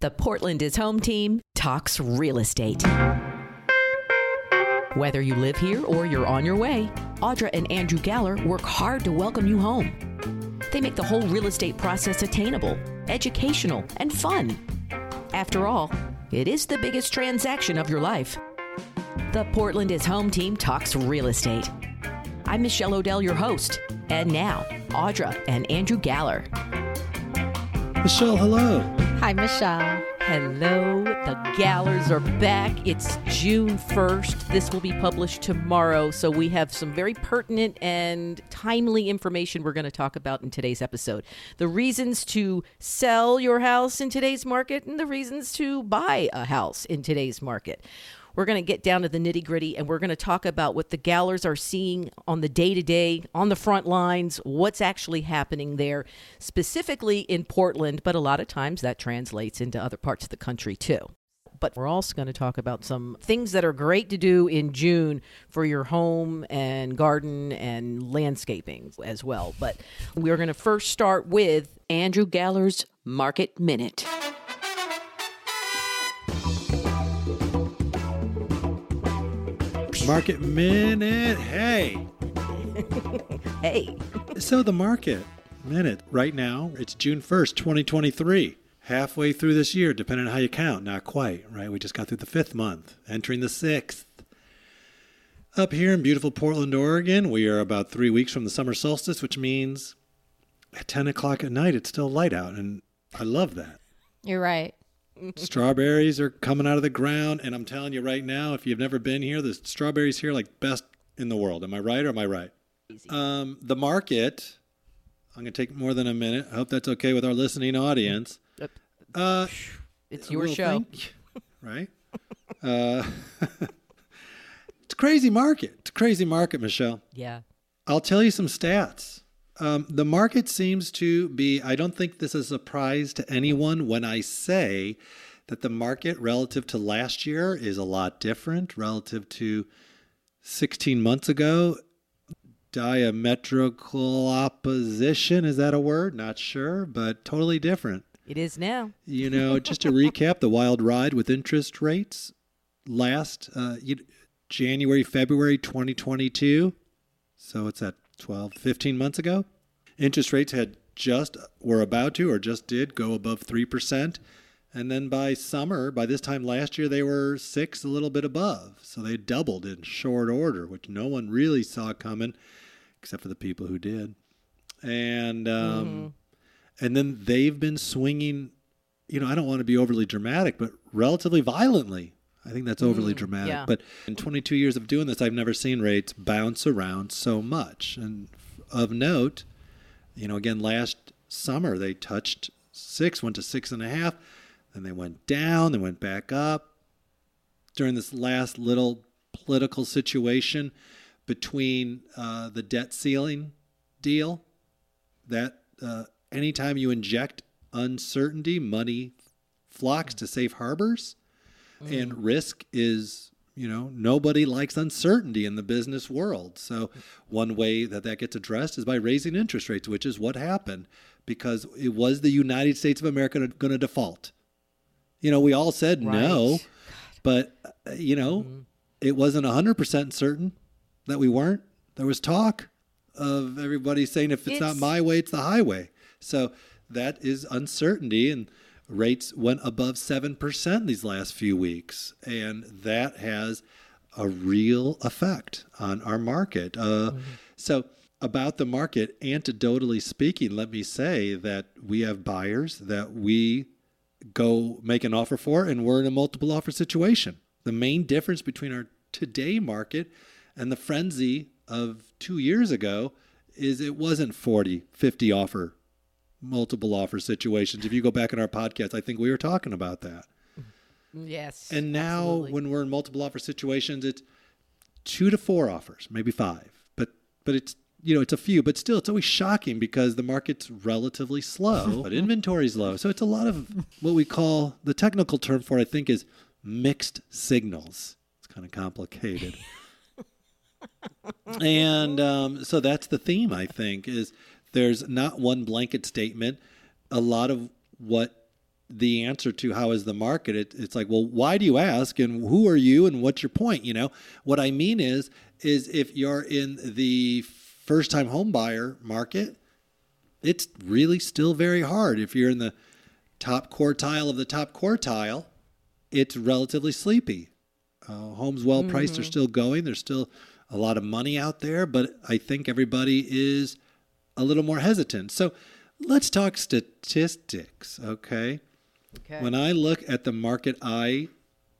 The Portland is Home team talks real estate. Whether you live here or you're on your way, Audra and Andrew Galler work hard to welcome you home. They make the whole real estate process attainable, educational, and fun. After all, it is the biggest transaction of your life. The Portland is Home team talks real estate. I'm Michelle Odell, your host. And now, Audra and Andrew Galler. Michelle, hello. Hi, Michelle. Hello, the Gallers are back. It's June 1st. This will be published tomorrow. So, we have some very pertinent and timely information we're going to talk about in today's episode. The reasons to sell your house in today's market and the reasons to buy a house in today's market. We're going to get down to the nitty gritty and we're going to talk about what the Gallers are seeing on the day to day, on the front lines, what's actually happening there, specifically in Portland, but a lot of times that translates into other parts of the country too. But we're also going to talk about some things that are great to do in June for your home and garden and landscaping as well. But we're going to first start with Andrew Galler's Market Minute. Market Minute. Hey. Hey. So, the Market Minute right now, it's June 1st, 2023. Halfway through this year, depending on how you count. Not quite, right? We just got through the fifth month, entering the sixth. Up here in beautiful Portland, Oregon, we are about three weeks from the summer solstice, which means at 10 o'clock at night, it's still light out. And I love that. You're right. Strawberries are coming out of the ground and i'm telling you right now if you've never been here the strawberries here are like best in the world. Am i right or am i right? Um, the market i'm going to take more than a minute. I hope that's okay with our listening audience. Uh, It's your show. right? Uh, it's a crazy market. It's a crazy market michelle. Yeah. I'll tell you some stats. Um, the market seems to be, I don't think this is a surprise to anyone when I say that the market relative to last year is a lot different relative to 16 months ago. Diametrical opposition, is that a word? Not sure, but totally different. It is now. You know, just to recap the wild ride with interest rates last uh, January, February 2022. So it's at 12, 15 months ago. Interest rates had just, were about to, or just did go above 3%. And then by summer, by this time last year, they were six, a little bit above. So they doubled in short order, which no one really saw coming, except for the people who did. And um, and then they've been swinging. You know, I don't want to be overly dramatic, but relatively violently. I think that's overly dramatic. yeah. But in 22 years of doing this, I've never seen rates bounce around so much. And of note, you know, again, last summer they touched six, went to six and a half, then they went down, they went back up. During this last little political situation between uh, the debt ceiling deal, that uh, anytime you inject uncertainty, money flocks to safe harbors, Mm. and risk is you know nobody likes uncertainty in the business world. So mm. one way that that gets addressed is by raising interest rates which is what happened because it was the united states of america going to default. You know we all said no Right. but uh, you know mm-hmm. it wasn't 100% certain that we weren't. There was talk of everybody saying if it's, not my way it's the highway. So that is uncertainty and rates went above 7% these last few weeks and that has a real effect on our market. Uh, so about the market anecdotally speaking let me say that we have buyers that we go make an offer for and we're in a multiple offer situation. The main difference between our today market and the frenzy of two years ago is it wasn't 40 50 offer multiple offer situations. If you go back in our podcast i think we were talking about that. Yes. and now absolutely. when we're in multiple offer situations it's two to four offers maybe five. But but it's you know it's a few but still it's always shocking because the market's relatively slow. But inventory's low. So it's a lot of what we call the technical term for it, i think is mixed signals. It's kind of complicated. And um, so that's the theme i think is there's not one blanket statement a lot of what the answer to how is the market. It, it's like, well, why do you ask, and who are you, and what's your point? You know, what I mean is, is if you're in the first time home buyer market, it's really still very hard. If you're in the top quartile of the top quartile, it's relatively sleepy. Uh, homes well priced are still going. There's still a lot of money out there, but I think everybody is a little more hesitant. So let's talk statistics, okay? Okay. When I look at the market I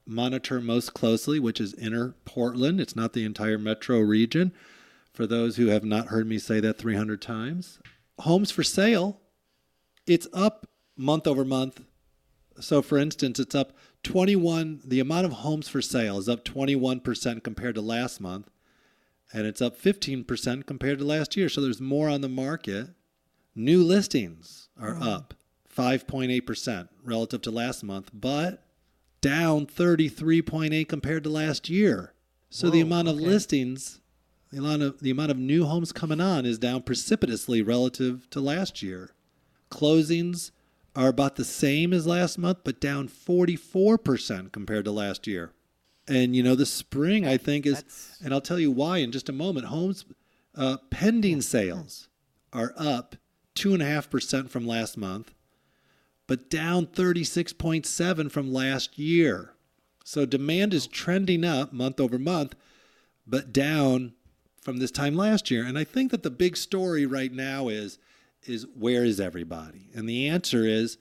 monitor most closely, which is inner Portland, it's not the entire metro region. For those who have not heard me say that 300 times, homes for sale, it's up month over month. So, for instance, it's up 21, the amount of homes for sale is up 21% compared to last month, and it's up 15% compared to last year. So, there's more on the market. New listings are oh. up 5.8% relative to last month, but down 33.8 compared to last year. So the amount of okay. listings, the amount of the amount of new homes coming on is down precipitously relative to last year. Closings are about the same as last month, but down 44% compared to last year. And you know, the spring I think is, That's- and I'll tell you why in just a moment. Homes uh, pending sales are up two and a half percent from last month, but down 36.7 from last year. So demand is trending up month over month, but down from this time last year. And I think that the big story right now is is where is everybody? And the answer is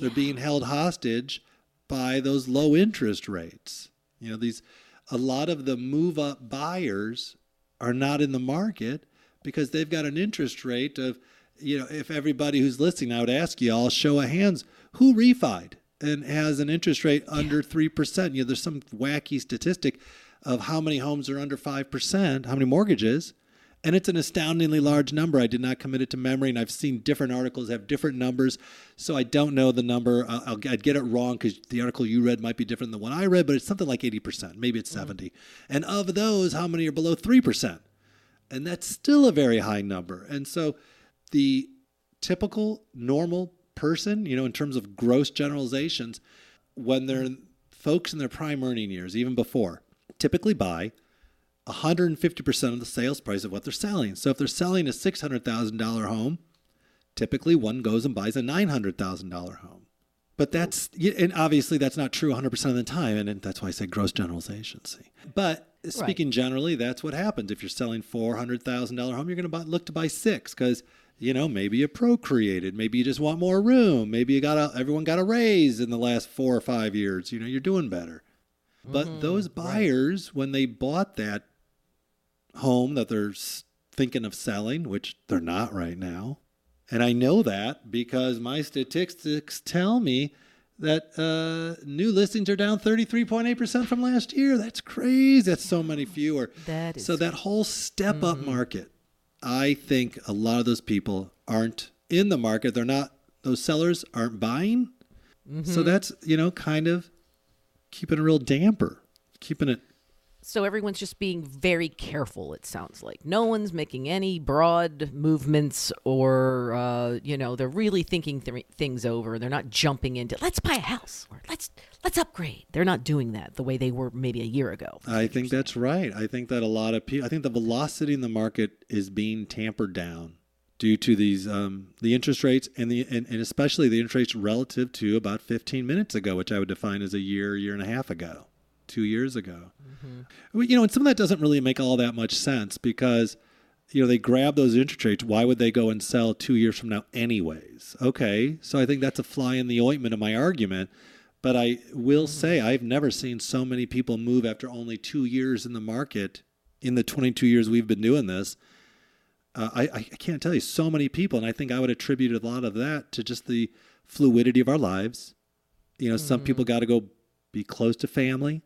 they're being held hostage by those low interest rates. You know, these a lot of the move up buyers are not in the market because they've got an interest rate of you know, if everybody who's listening, I would ask you all show of hands who refied and has an interest rate under 3%. You know, there's some wacky statistic of how many homes are under 5%, how many mortgages, and it's an astoundingly large number. I did not commit it to memory, and I've seen different articles have different numbers, so I don't know the number. I'll, I'll I'd get it wrong because the article you read might be different than the one I read, but it's something like 80%, maybe it's mm-hmm. 70. And of those, how many are below 3%? And that's still a very high number. And so the typical normal person, you know, in terms of gross generalizations, when they're folks in their prime earning years, even before, typically buy 150% of the sales price of what they're selling. So if they're selling a $600,000 home, typically one goes and buys a $900,000 home. But that's, and obviously that's not true 100% of the time. And that's why I say gross generalization. See, but speaking generally, that's what happens. If you're selling $400,000 home, you're going to buy, look to buy six because, you know, maybe you procreated, maybe you just want more room, maybe you got a, everyone got a raise in the last four or five years. You know, you're doing better. But mm-hmm. those buyers, when they bought that home that they're thinking of selling, which they're not right now, and I know that because my statistics tell me that uh, new listings are down 33.8% from last year. That's crazy. That's so many fewer. That is so that whole step up market, I think a lot of those people aren't in the market. They're not, those sellers aren't buying. So that's, you know, kind of keeping a real damper, keeping it So everyone's just being very careful. It sounds like no one's making any broad movements, or uh, you know, they're really thinking th- things over. They're not jumping into let's buy a house or let's let's upgrade. They're not doing that the way they were maybe a year ago. I think that's right. I think that a lot of people, I think the velocity in the market is being tampered down due to these um, the interest rates and the and, and especially the interest rates relative to about 15 minutes ago, which I would define as a year, year and a half ago, two years ago. Mm-hmm. Well, You know, and some of that doesn't really make all that much sense because you know they grab those interest rates. Why would they go and sell two years from now, anyways? Okay, so I think that's a fly in the ointment of my argument. But I will mm-hmm. say I've never seen so many people move after only two years in the market in the 22 years we've been doing this. Uh, I, I can't tell you so many people, and I think I would attribute a lot of that to just the fluidity of our lives. You know, some mm-hmm. people got to go be close to family.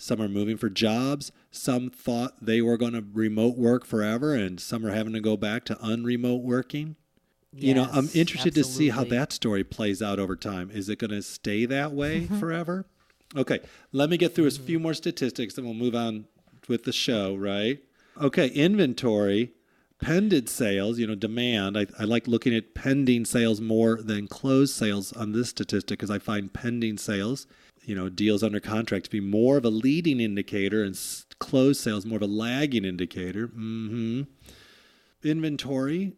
Some are moving for jobs. Some thought they were going to remote work forever, and some are having to go back to unremote working. you know, I'm Yes, interested to see how that story plays out over time. Is it going to stay that way forever? Okay, let me get through a Mm-hmm. few more statistics, and we'll move on with the show. Right? Okay, inventory pended sales, you know, demand. I, I like looking at pending sales more than closed sales on this statistic because I find pending sales, you know, deals under contract to be more of a leading indicator and closed sales more of a lagging indicator. hmm Inventory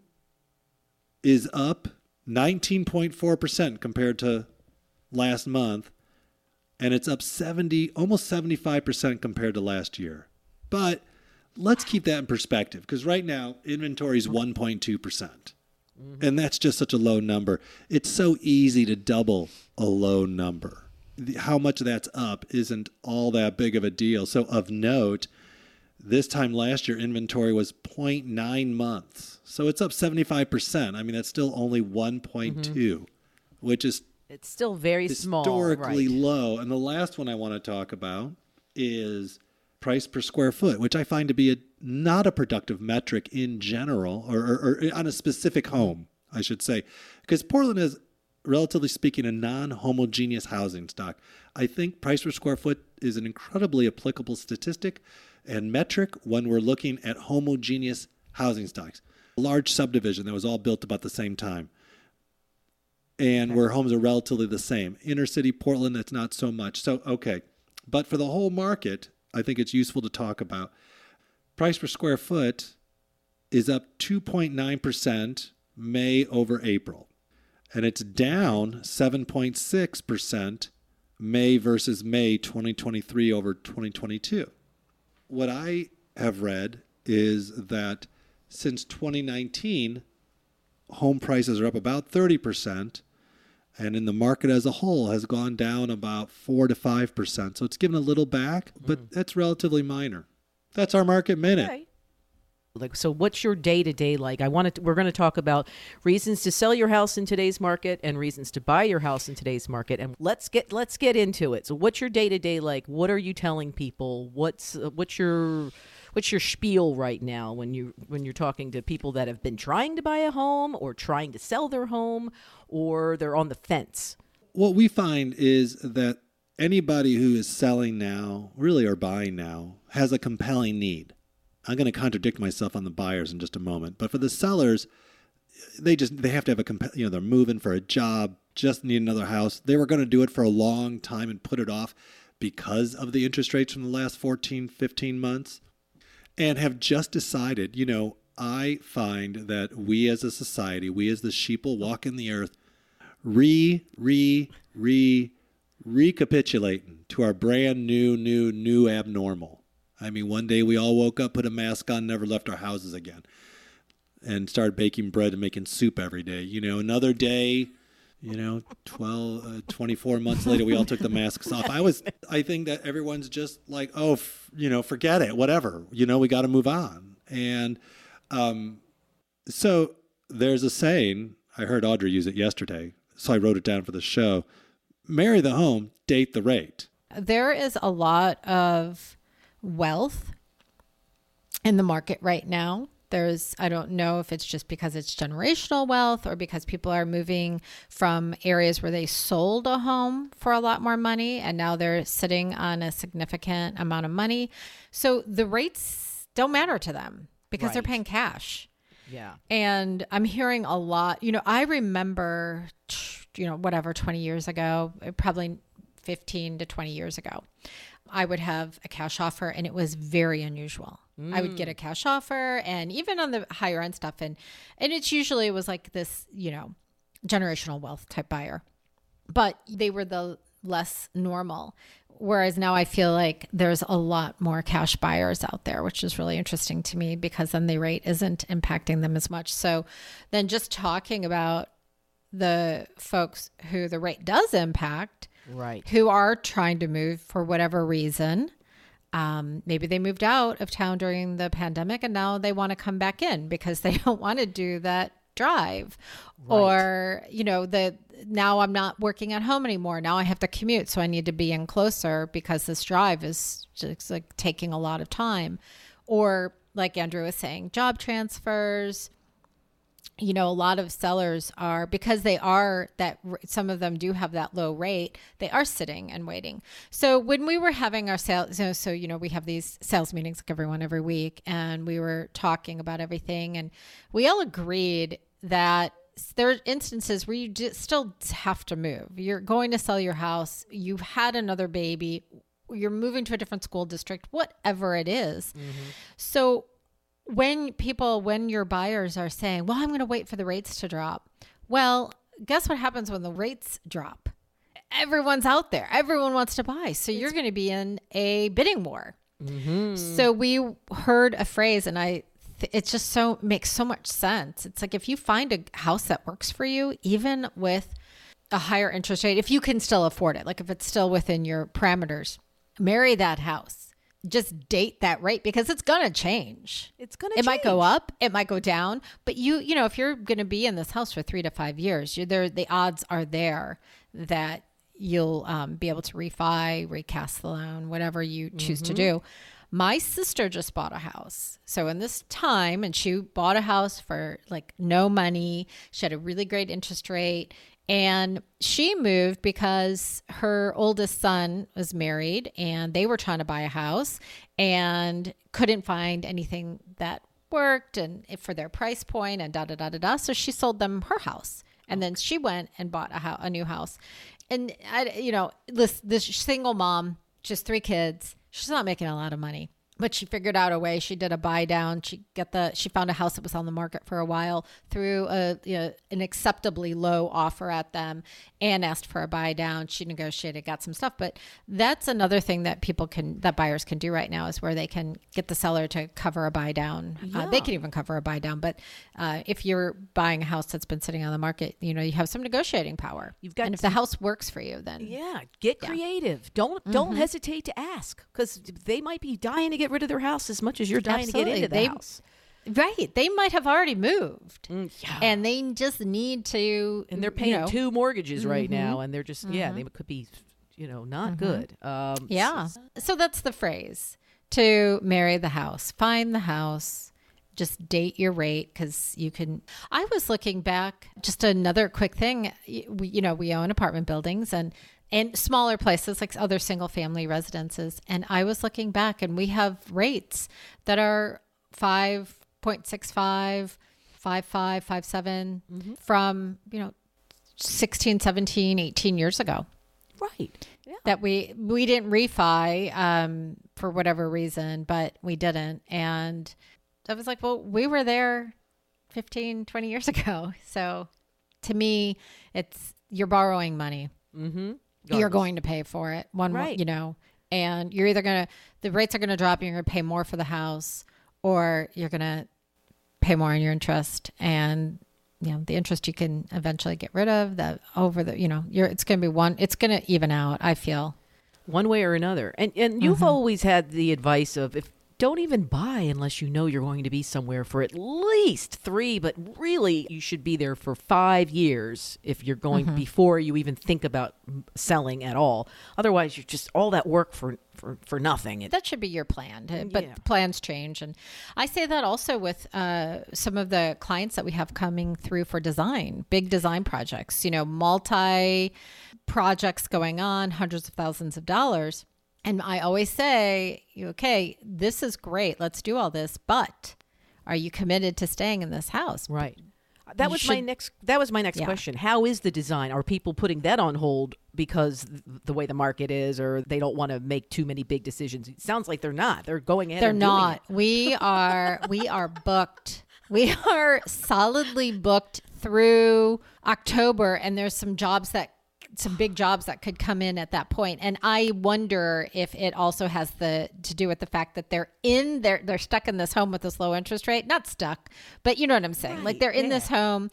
is up 19.4% compared to last month, and it's up 70, almost 75% compared to last year. But let's keep that in perspective because right now inventory is 1.2%. percent And that's just such a low number. It's so easy to double a low number. The- How much that's up isn't all that big of a deal. So, of note, this time last year, inventory was 0.9 months. So it's up 75%. I mean, that's still only 1.2, mm-hmm. which is It's still very small. historically right. low. And the last one I want to talk about is price per square foot, which I find to be a not a productive metric in general, or, or, or on a specific home, I should say, because Portland is, relatively speaking, a non-homogeneous housing stock. I think price per square foot is an incredibly applicable statistic and metric when we're looking at homogeneous housing stocks. A large subdivision that was all built about the same time and where homes are relatively the same. Inner city Portland, that's not so much. So, okay. But for the whole market, I think it's useful to talk about. Price per square foot is up 2.9% May over April. And it's down 7.6% May versus May 2023 over 2022. What I have read is that since 2019, home prices are up about 30%, and in the market as a whole has gone down about 4 to 5%. So it's given a little back, but mm. that's relatively minor. That's our market minute. Like, so what's your day to day like? I want to. We're going to talk about reasons to sell your house in today's market and reasons to buy your house in today's market. And let's get let's get into it. So, what's your day to day like? What are you telling people? What's uh, what's your what's your spiel right now when you when you're talking to people that have been trying to buy a home or trying to sell their home or they're on the fence? What we find is that anybody who is selling now, really or buying now, has a compelling need. I'm going to contradict myself on the buyers in just a moment, but for the sellers, they just they have to have a comp- you know they're moving for a job, just need another house. They were going to do it for a long time and put it off because of the interest rates from the last 14, 15 months and have just decided, you know, I find that we as a society, we as the sheeple walking the earth, re, re, re, recapitulating to our brand new, new, new abnormal. I mean, one day we all woke up, put a mask on, never left our houses again, and started baking bread and making soup every day. You know, another day, you know, 12, uh, 24 months later, we all took the masks off. I was, I think that everyone's just like, oh, f- you know, forget it, whatever. You know, we got to move on. And um, so there's a saying, I heard Audra use it yesterday, so I wrote it down for the show marry the home, date the rate. There is a lot of wealth in the market right now. There's, I don't know if it's just because it's generational wealth or because people are moving from areas where they sold a home for a lot more money and now they're sitting on a significant amount of money. So the rates don't matter to them because they're paying cash. Yeah. And I'm hearing a lot, you know, I remember, you know, whatever, 20 years ago, probably 15 to 20 years ago, I would have a cash offer and it was very unusual. I would get a mm. cash offer and even on the higher end stuff. And, and it's usually it was like this, you know, generational wealth type buyer, but they were the less normal. Whereas now I feel like there's a lot more cash buyers out there, which is really interesting to me because then the rate isn't impacting them as much. So then just talking about the folks who the rate does impact, Right. who are trying to move for whatever reason. Um, maybe they moved out of town during the pandemic and now they want to come back in because they don't want to do that drive or you know the now i'm not working at home anymore now i have to commute so i need to be in closer because this drive is just like taking a lot of time or like andrew was saying job transfers you know, a lot of sellers are because they are that some of them do have that low rate, they are sitting and waiting. So when we were having our sales, so, so you know, we have these sales meetings like everyone every week, and we were talking about everything, and we all agreed that there are instances where you just still have to move. You're going to sell your house, you've had another baby, you're moving to a different school district, whatever it is. Mm-hmm. So when people, when your buyers are saying, well, I'm going to wait for the rates to drop. Well, guess what happens when the rates drop? Everyone's out there. Everyone wants to buy. So you're going to be in a bidding war. Mm-hmm. So we heard a phrase, and I, it just so makes so much sense. It's like if you find a house that works for you, even with a higher interest rate, if you can still afford it, like if it's still within your parameters, marry that house just date that rate because it's going to change. It's going to It might go up, it might go down, but you you know, if you're going to be in this house for 3 to 5 years, you're there the odds are there that you'll um, be able to refi, recast the loan, whatever you choose mm-hmm. to do. My sister just bought a house. So in this time and she bought a house for like no money. She had a really great interest rate and she moved because her oldest son was married and they were trying to buy a house and couldn't find anything that worked and for their price point and da da da da da. So she sold them her house. And then she went and bought a, ho- a new house. And I, you know, this this single mom, just three kids, she's not making a lot of money but she figured out a way. She did a buy down. She got the she found a house that was on the market for a while, threw a you know, an acceptably low offer at them, and asked for a buy down. She negotiated, got some stuff. But that's another thing that people can that buyers can do right now is where they can get the seller to cover a buy down. Yeah. Uh, they can even cover a buy down. But uh, if you're buying a house that's been sitting on the market, you know you have some negotiating power. You've got and if the house works for you, then yeah, get yeah. creative. Don't don't mm-hmm. hesitate to ask because they might be dying to get rid of their house as much as you're dying Absolutely. to get into the they, house. Right. They might have already moved. Mm, yeah. And they just need to. And they're paying you know, two mortgages mm-hmm. right now. And they're just, mm-hmm. yeah, they could be, you know, not mm-hmm. good. Um, yeah. So that's the phrase to marry the house. Find the house. Just date your rate because you can. I was looking back, just another quick thing. We, you know, we own apartment buildings and and smaller places like other single family residences. And I was looking back and we have rates that are 5.65, 5.5, 5.7 mm-hmm. from, you know, 16, 17, 18 years ago. Right. Yeah. That we we didn't refi um, for whatever reason, but we didn't. And I was like, well, we were there 15, 20 years ago. So to me, it's you're borrowing money. Mm-hmm you're going to pay for it. One, right. you know, and you're either going to, the rates are going to drop, you're going to pay more for the house, or you're going to pay more on your interest. And, you know, the interest you can eventually get rid of that over the, you know, you're, it's going to be one, it's going to even out, I feel. One way or another. And, and you've mm-hmm. always had the advice of if don't even buy unless you know you're going to be somewhere for at least three, but really you should be there for five years if you're going mm-hmm. before you even think about selling at all. Otherwise, you're just all that work for for, for nothing. It, that should be your plan, but yeah. plans change. And I say that also with uh, some of the clients that we have coming through for design, big design projects, you know, multi projects going on, hundreds of thousands of dollars. And I always say, okay, this is great. Let's do all this, but are you committed to staying in this house? Right. That you was should, my next that was my next yeah. question. How is the design? Are people putting that on hold because the way the market is or they don't want to make too many big decisions? It sounds like they're not. They're going in. They're not. We are we are booked. We are solidly booked through October and there's some jobs that some big jobs that could come in at that point. And I wonder if it also has the to do with the fact that they're in they're they're stuck in this home with this low interest rate. Not stuck, but you know what I'm saying. Right, like they're in yeah. this home.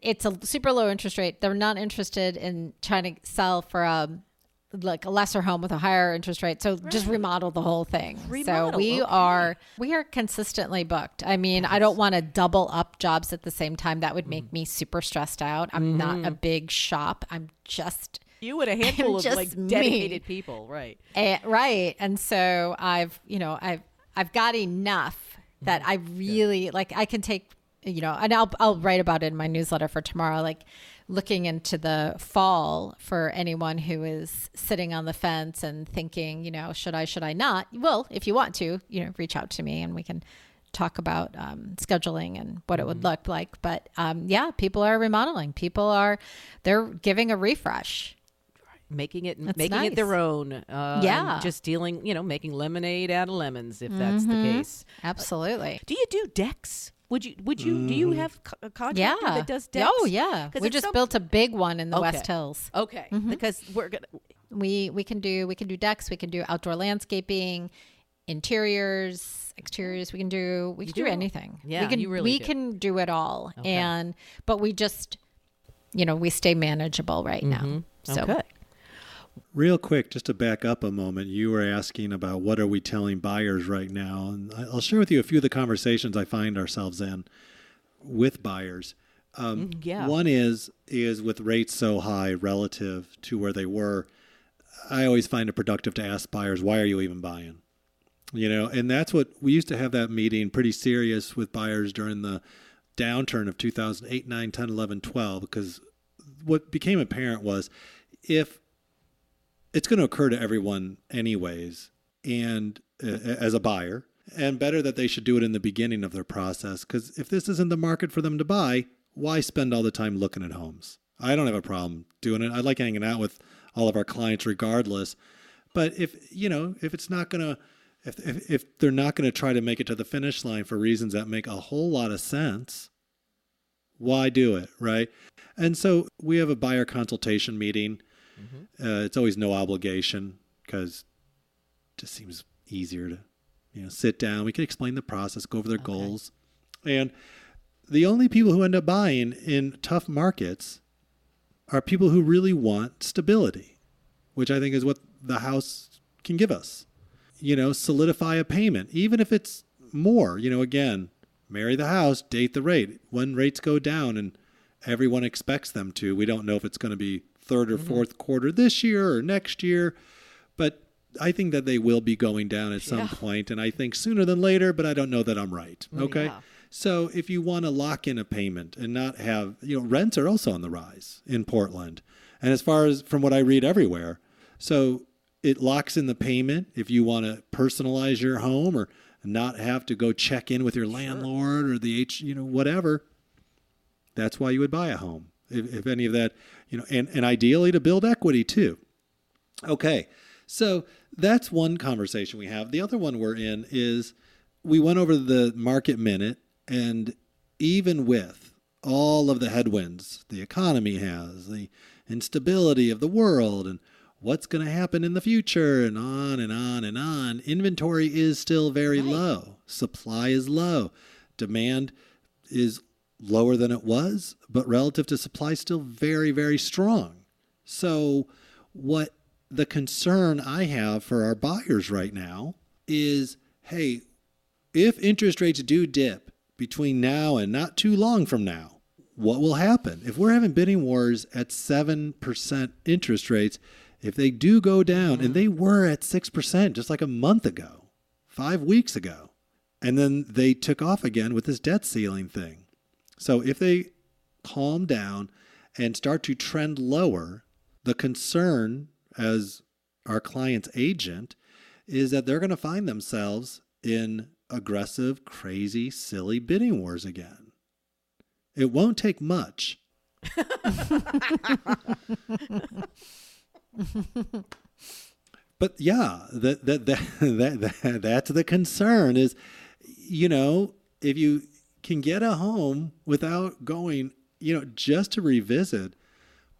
It's a super low interest rate. They're not interested in trying to sell for a um, like a lesser home with a higher interest rate. So right. just remodel the whole thing. Remodel, so we okay. are we are consistently booked. I mean, yes. I don't want to double up jobs at the same time. That would make mm. me super stressed out. I'm mm-hmm. not a mm-hmm. big shop. I'm just you and a handful of like dedicated people, right? And, right. And so I've, you know, I've I've got enough that I really yeah. like I can take you know, and I'll I'll write about it in my newsletter for tomorrow. Like looking into the fall for anyone who is sitting on the fence and thinking, you know, should I, should I not? Well, if you want to, you know, reach out to me and we can talk about um, scheduling and what it would look like. But um, yeah, people are remodeling. People are they're giving a refresh. making it That's making it their own. Uh, Yeah. just dealing, you know, making lemonade out of lemons if that's Mm-hmm. the case. Absolutely. Do you do decks? Would you? Would you? Do you have a contractor Yeah. that does decks? Oh yeah. We just so- built a big one in the Okay. West Hills. Okay, Mm-hmm. because we're gonna. We we can do we can do decks, we can do outdoor landscaping, interiors, exteriors, we can do we can do do, anything. Yeah, we can really we do. can do it all. And but we just you know, we stay manageable right now. So Mm-hmm. okay. Real quick, just to back up a moment, you were asking about what are we telling buyers right now, and I'll share with you a few of the conversations I find ourselves in with buyers. Um, Mm, yeah. One is is with rates so high relative to where they were. I always find it productive to ask buyers, "Why are you even buying?" You know, and that's what we used to have that meeting pretty serious with buyers during the downturn of 2008, 9, 10, 11, 12 because what became apparent was if it's going to occur to everyone anyways and uh, as a buyer and better that they should do it in the beginning of their process because if this isn't the market for them to buy why spend all the time looking at homes? I don't have a problem doing it. I like hanging out with all of our clients regardless. But if you know if it's not going to if, if, if they're not going to try to make it to the finish line for reasons that make a whole lot of sense why do it right? And so we have a buyer consultation meeting uh, it's always no obligation because it just seems easier to you know sit down. We can explain the process go over their goals. And the only people who end up buying in tough markets are people who really want stability which i think is what the house can give us. You know solidify a payment even if it's more. You know again marry the house date the rate. When rates go down and everyone expects them to we don't know if it's going to be third or mm-hmm. fourth quarter this year or next year but i think that they will be going down at some point, and i think sooner than later but i don't know that i'm right okay yeah. so if you want to lock in a payment and not have you know rents are also on the rise in portland and as far as from what i read everywhere so it locks in the payment if you want to personalize your home or not have to go check in with your landlord or the H, you know, whatever. That's why you would buy a home. If, if any of that, you know, and, and ideally to build equity too. Okay. So that's one conversation we have. The other one we're in is we went over the market minute and even with all of the headwinds the economy has, the instability of the world and what's going to happen in the future and on and on and on, inventory is still very low. Supply is low. Demand is lower than it was, but relative to supply, still very, very strong. So, what the concern I have for our buyers right now is hey, if interest rates do dip between now and not too long from now, what will happen? If we're having bidding wars at 7% interest rates, if they do go down, and mm-hmm. they were at 6% just like a month ago, five weeks ago, and then they took off again with this debt ceiling thing. So if they calm down and start to trend lower, the concern as our client's agent is that they're going to find themselves in aggressive, crazy, silly bidding wars again. It won't take much. but yeah, that, that, that, that, that, that's the concern is, you know, if you can get a home without going, you know, just to revisit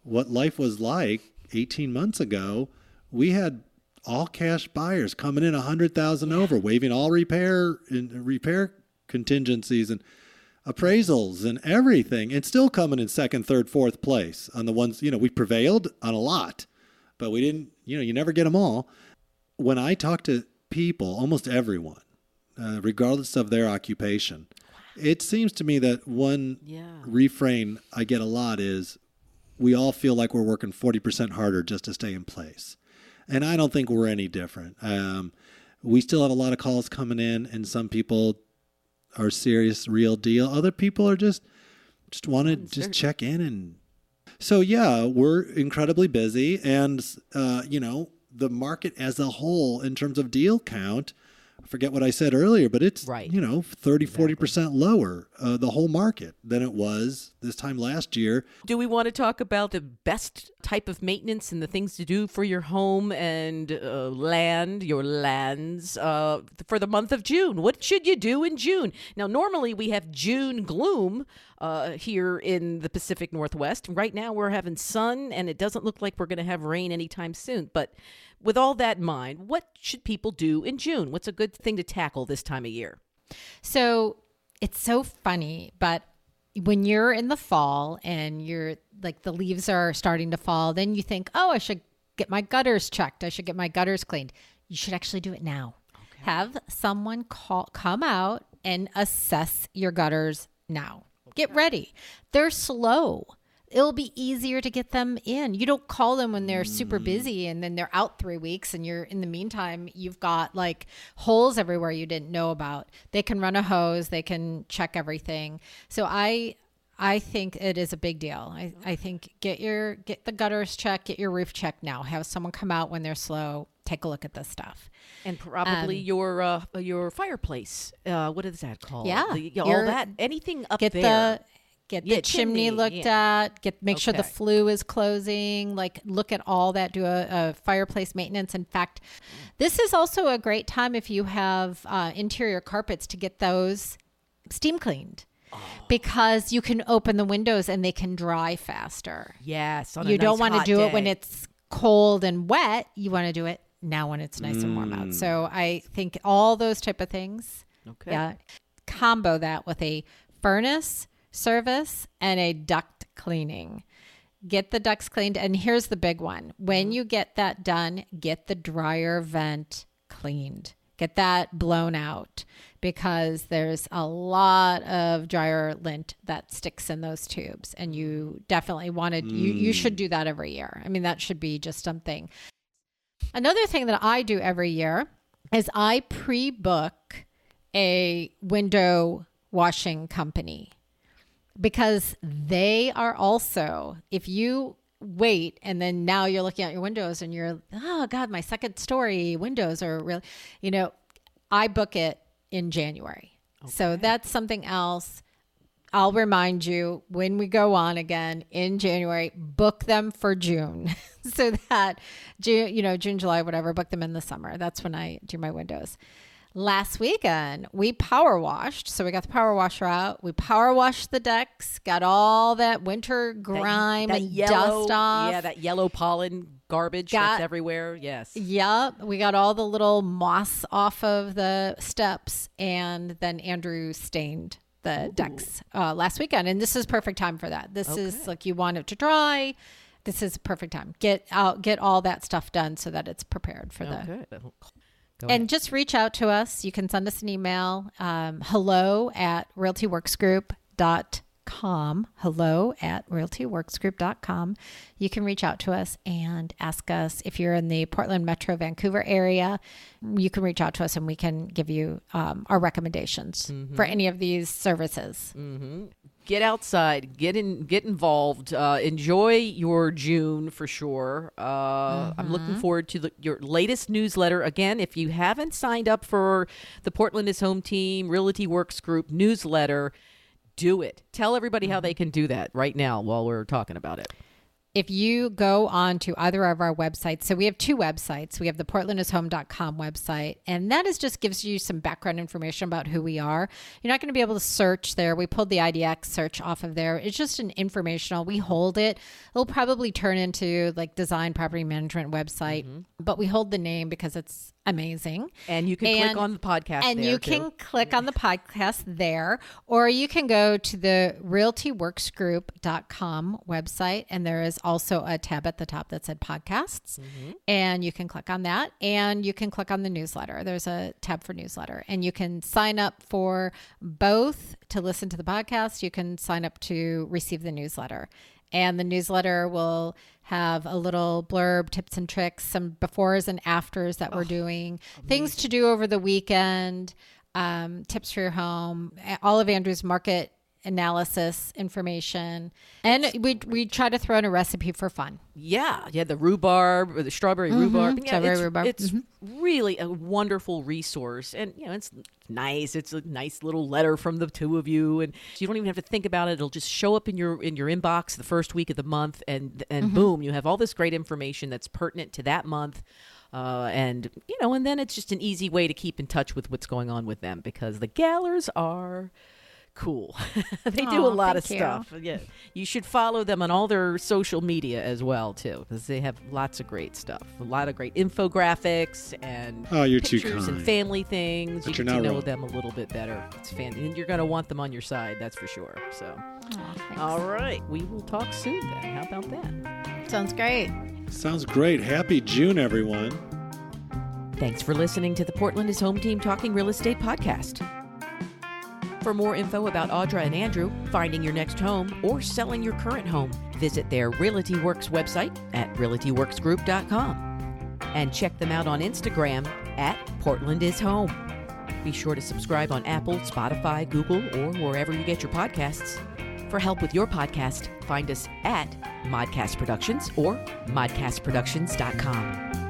what life was like 18 months ago, we had all cash buyers coming in 100,000 over, waiving all repair and repair contingencies and appraisals and everything and still coming in second, third, fourth place on the ones, you know, we prevailed on a lot, but we didn't, you know, you never get them all. When I talk to people, almost everyone, uh, regardless of their occupation, it seems to me that one Yeah. refrain I get a lot is we all feel like we're working 40% harder just to stay in place. And I don't think we're any different. Um, we still have a lot of calls coming in, and some people are serious, real deal. Other people are just just want to just check in and. So yeah, we're incredibly busy, and uh, you know the market as a whole in terms of deal count forget what I said earlier, but it's Right. you know 30 40% lower uh, the whole market than it was this time last year. Do we want to talk about the best type of maintenance and the things to do for your home and uh, land, your lands, uh, for the month of June? What should you do in June? Now, normally we have June gloom uh, here in the Pacific Northwest. Right now we're having sun, and it doesn't look like we're going to have rain anytime soon. But with all that in mind, what should people do in June? What's a good thing to tackle this time of year? So it's so funny, but when you're in the fall and you're like the leaves are starting to fall, then you think, oh, I should get my gutters checked. I should get my gutters cleaned. You should actually do it now. Have someone call, come out and assess your gutters now. Get ready. They're slow. It'll be easier to get them in. You don't call them when they're super busy and then they're out three weeks and you're in the meantime, you've got like holes everywhere you didn't know about. They can run a hose, they can check everything. So I I think it is a big deal. I, I think get your get the gutters checked, get your roof checked now. Have someone come out when they're slow, take a look at this stuff. And probably your uh, your fireplace. Uh, what is that called? Yeah, The- all your- that. Anything up get there. the get Yeah, the chimney, chimney, looked yeah. at get make sure the flue is closing like look at all that do a, a fireplace maintenance in fact this is also a great time if you have uh, interior carpets to get those steam cleaned Oh. because you can open the windows and they can dry faster yes. You don't want to do it when it's cold and wet you want to do it now when it's nice and warm out so i think all those type of things Okay. yeah combo that with a furnace service and a duct cleaning. Get the ducts cleaned and here's the big one. When mm-hmm. you get that done get the dryer vent cleaned. Get that blown out because there's a lot of dryer lint that sticks in those tubes and you definitely want to you, you mm. should do that every year. I mean that should be just something. Another thing that i do every year is i pre-book a window washing company because they are also if you wait and then now you're looking out your windows and you're oh god my second story windows are really you know i book it in january so that's something else I'll remind you when we go on again in January, book them for June so that June, you know, June, July, whatever, book them in the summer. That's when I do my windows. Last weekend, we power washed. So we got the power washer out. We power washed the decks, got all that winter grime that and yellow, dust off. Yeah, that yellow pollen garbage Got- that's everywhere. Yes. Yep, we got all the little moss off of the steps, and then Andrew stained the decks uh, last weekend, and this is perfect time for that. This is like you want it to dry. This is perfect time. Get out, get all that stuff done so that it's prepared for the. Go And just reach out to us. You can send us an email. Um, hello at realtyworksgroup.com. Hello at realtyworksgroup.com. You can reach out to us and ask us if you're in the Portland Metro Vancouver area. You can reach out to us and we can give you um, our recommendations for any of these services. Get outside, get in, get involved, uh, enjoy your June for sure. Uh, I'm looking forward to the, your latest newsletter. Again, if you haven't signed up for the Portland is Home Team Realty Works Group newsletter, do it. Tell everybody how they can do that right now while we're talking about it. If you go on to either of our websites, so we have two websites. We have the portlandishome.com website, and that is just gives you some background information about who we are. You're not going to be able to search there. We pulled the IDX search off of there. It's just an informational. We hold it. It'll probably turn into like design property management website, mm-hmm. but we hold the name because it's amazing. And you can And- click on the podcast And you too. can click on the podcast there, or you can go to the realtyworksgroup.com website, and there is also a tab at the top that said podcasts. Mm-hmm. And you can click on that, and you can click on the newsletter. There's a tab for newsletter, and you can sign up for both to listen to the podcast. You can sign up to receive the newsletter. And the newsletter will have a little blurb, tips and tricks, some befores and afters that we're doing, things to do over the weekend. um, tips for your home, all of Andrew's market analysis information, and we we try to throw in a recipe for fun. Yeah, yeah, the rhubarb or the strawberry mm-hmm. rhubarb. Yeah, Strawberry it's, rhubarb. It's mm-hmm. really a wonderful resource, and you know it's nice. It's a nice little letter from the two of you, and you don't even have to think about it. It'll just show up in your in your inbox the first week of the month, and and mm-hmm. boom, you have all this great information that's pertinent to that month. Uh, and you know, and then it's just an easy way to keep in touch with what's going on with them because the Gallers are cool. they do a lot of thank you. stuff. Yeah, you should follow them on all their social media as well too, because they have lots of great stuff. A lot of great infographics and Oh, you're too pictures and family things. But you you're get to know wrong. them a little bit better. It's fan, and you're going to want them on your side. That's for sure. So, Aw, thanks. all right, we will talk soon. Then, how about that? Sounds great. Sounds great. Happy June, everyone. Thanks for listening to the Portland is Home Team Talking Real Estate podcast. For more info about Audra and Andrew, finding your next home, or selling your current home, visit their Realty Works website at realtyworksgroup.com and check them out on Instagram at Portland is Home. Be sure to subscribe on Apple, Spotify, Google, or wherever you get your podcasts. For help with your podcast, find us at Modcast Productions or modcastproductions.com.